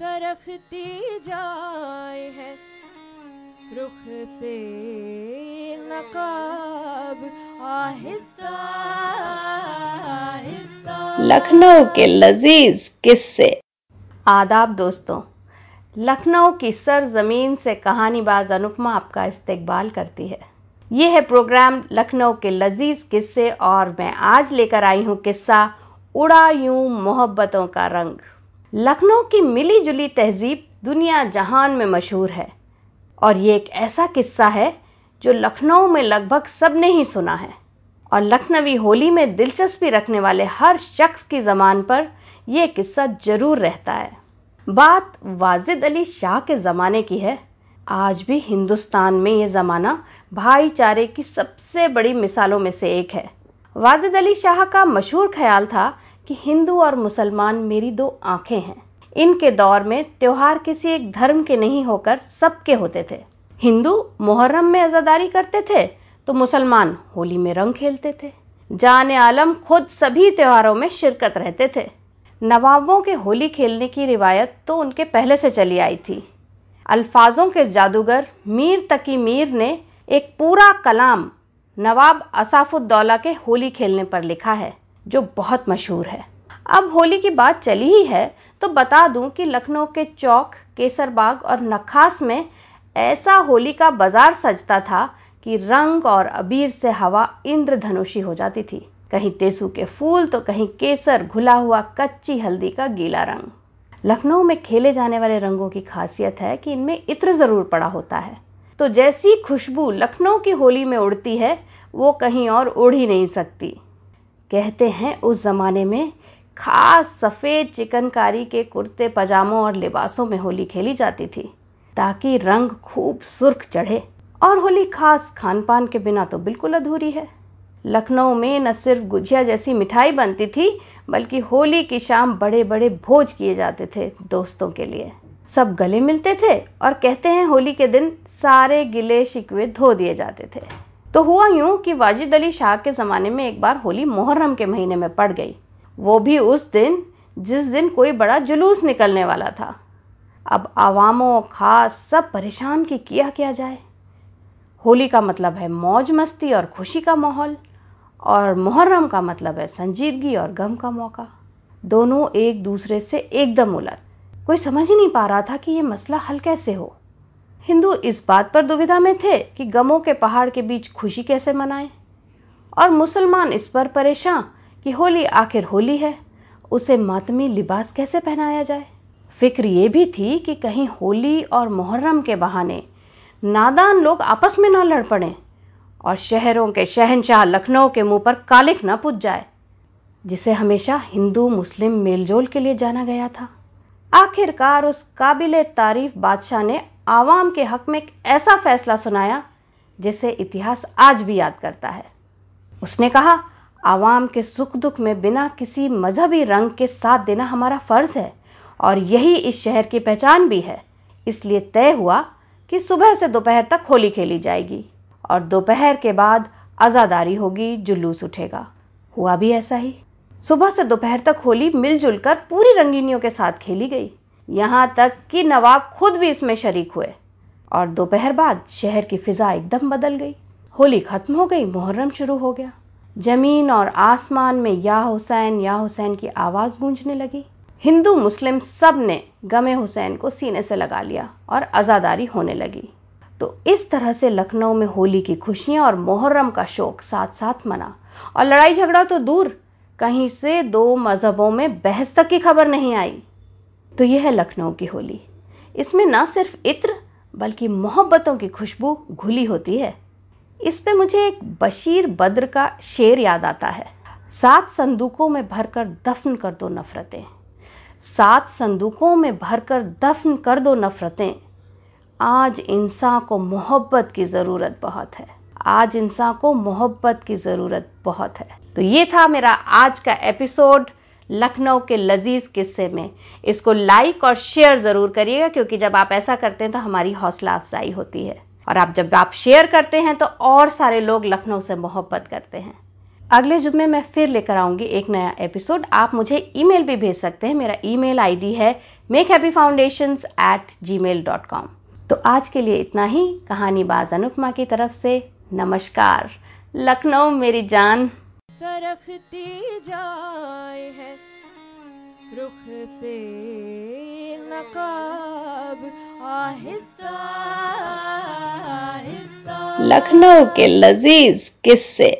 सरखती जाए है। रुख से नकाब आहिस्ता आहिस्ता। लखनऊ के लजीज किस्से। आदाब दोस्तों लखनऊ की सरजमीन से कहानीबाज अनुपमा आपका इस्तकबाल करती है। ये है प्रोग्राम लखनऊ के लजीज किस्से और मैं आज लेकर आई हूँ किस्सा उड़ा यूँ मोहब्बतों का रंग। लखनऊ की मिली जुली तहजीब दुनिया जहान में मशहूर है। और ये एक ऐसा किस्सा है जो लखनऊ में लगभग सबने ही सुना है। और लखनवी होली में दिलचस्पी रखने वाले हर शख्स की ज़बान पर यह किस्सा ज़रूर रहता है। बात वाजिद अली शाह के ज़माने की है। आज भी हिंदुस्तान में ये ज़माना भाईचारे की सबसे बड़ी मिसालों में से एक है। वाजिद अली शाह का मशहूर ख्याल था कि हिंदू और मुसलमान मेरी दो आँखें हैं। इनके दौर में त्योहार किसी एक धर्म के नहीं होकर सबके होते थे। हिंदू मुहर्रम में अजादारी करते थे तो मुसलमान होली में रंग खेलते थे। जान आलम खुद सभी त्योहारों में शिरकत रहते थे। नवाबों के होली खेलने की रिवायत तो उनके पहले से चली आई थी। अल्फाजों के जादूगर मीर तकी मीर ने एक पूरा कलाम नवाब असाफुद्दौला के होली खेलने पर लिखा है। जो बहुत मशहूर है। अब होली की बात चली ही है तो बता दूँ कि लखनऊ के चौक, केसरबाग और नखास में ऐसा होली का बाज़ार सजता था कि रंग और अबीर से हवा इंद्रधनुषी हो जाती थी। कहीं टेसू के फूल तो कहीं केसर, घुला हुआ कच्ची हल्दी का गीला रंग। लखनऊ में खेले जाने वाले रंगों की खासियत है कि इनमें इत्र ज़रूर पड़ा होता है। तो जैसी खुशबू लखनऊ की होली में उड़ती है, वो कहीं और उड़ ही नहीं सकती। कहते हैं, उस ज़माने में खास सफ़ेद चिकनकारी के कुर्ते, पजामों और लिबासों में होली खेली जाती थी, ताकि रंग खूब सुर्ख चढ़े। और होली खास खान पान के बिना तो बिल्कुल अधूरी है। लखनऊ में न सिर्फ़ गुजिया जैसी मिठाई बनती थी, बल्कि होली की शाम बड़े बड़े भोज किए जाते थे दोस्तों के लिए। सब गले मिलते थे और कहते हैं, होली के दिन सारे गिले शिकवे धो दिए जाते थे। तो हुआ यूँ कि वाजिद अली शाह के ज़माने में एक बार होली मुहर्रम के महीने में पड़ गई। वो भी उस दिन, जिस दिन कोई बड़ा जुलूस निकलने वाला था। अब आवामों, खास सब परेशान कि किया किया जाए। होली का मतलब है मौज मस्ती और खुशी का माहौल, और मुहर्रम का मतलब है संजीदगी और गम का मौका। दोनों एक दूसरे से एकदम उलट। कोई समझ ही नहीं पा रहा था कि ये मसला हल कैसे हो। हिंदू इस बात पर दुविधा में थे कि गमों के पहाड़ के बीच खुशी कैसे मनाएँ। और मुसलमान इस पर परेशान कि होली आखिर होली है, उसे मातमी लिबास कैसे पहनाया जाए? फ़िक्र ये भी थी कि कहीं होली और मुहर्रम के बहाने नादान लोग आपस में ना लड़ पड़ें और शहरों के शहनशाह लखनऊ के मुँह पर कालिख ना पुज जाए, जिसे हमेशा हिंदू मुस्लिम मेलजोल के लिए जाना गया था। आखिरकार उस काबिल तारीफ़ बादशाह ने आवाम के हक में एक ऐसा फैसला सुनाया जिसे इतिहास आज भी याद करता है। उसने कहा, आवाम के सुख दुख में बिना किसी मजहबी रंग के साथ देना हमारा फ़र्ज़ है और यही इस शहर की पहचान भी है। इसलिए तय हुआ कि सुबह से दोपहर तक होली खेली जाएगी और दोपहर के बाद आज़ादारी होगी, जुलूस उठेगा। हुआ भी ऐसा ही। सुबह से दोपहर तक होली मिलजुल कर पूरी रंगीनियों के साथ खेली गई। यहाँ तक कि नवाब खुद भी इसमें शरीक हुए। और दोपहर बाद शहर की फिजा एकदम बदल गई। होली खत्म हो गई, मुहर्रम शुरू हो गया। ज़मीन और आसमान में या हुसैन या हुसैन की आवाज़ गूंजने लगी। हिंदू, मुस्लिम सबने गमे हुसैन को सीने से लगा लिया और आज़ादारी होने लगी। तो इस तरह से लखनऊ में होली की खुशियाँ और मुहर्रम का शौक साथ साथ मना। और लड़ाई झगड़ा तो दूर। कहीं से दो मज़हबों में बहस तक की खबर नहीं आई। तो यह है लखनऊ की होली। इसमें ना सिर्फ़ इत्र, बल्कि मोहब्बतों की खुशबू घुली होती है। इस पे मुझे एक बशीर बद्र का शेर याद आता है। सात संदूकों में भरकर दफन कर दो नफरतें। सात संदूकों में भरकर दफन कर दो नफरतें। आज इंसान को मोहब्बत की ज़रूरत बहुत है। आज इंसान को मोहब्बत की ज़रूरत बहुत है। तो ये था मेरा आज का एपिसोड। लखनऊ के लजीज किस्से में। इसको लाइक और शेयर ज़रूर करिएगा, क्योंकि जब आप ऐसा करते हैं तो हमारी हौसला अफजाई होती है। और आप जब आप शेयर करते हैं तो और सारे लोग लखनऊ से मोहब्बत करते हैं। अगले जुम्मे मैं फिर लेकर आऊँगी एक नया एपिसोड आप मुझे ईमेल भी भेज सकते हैं। मेरा ईमेल आईडी है make happy foundation at gmail dot com तो आज के लिए इतना ही। कहानी बाज अनुपमा की तरफ़ से। नमस्कार। लखनऊ मेरी जान। सरखती जाए है। रुख से नकाब आहिस्ता आहिस्ता। लखनऊ के लजीज किस्से।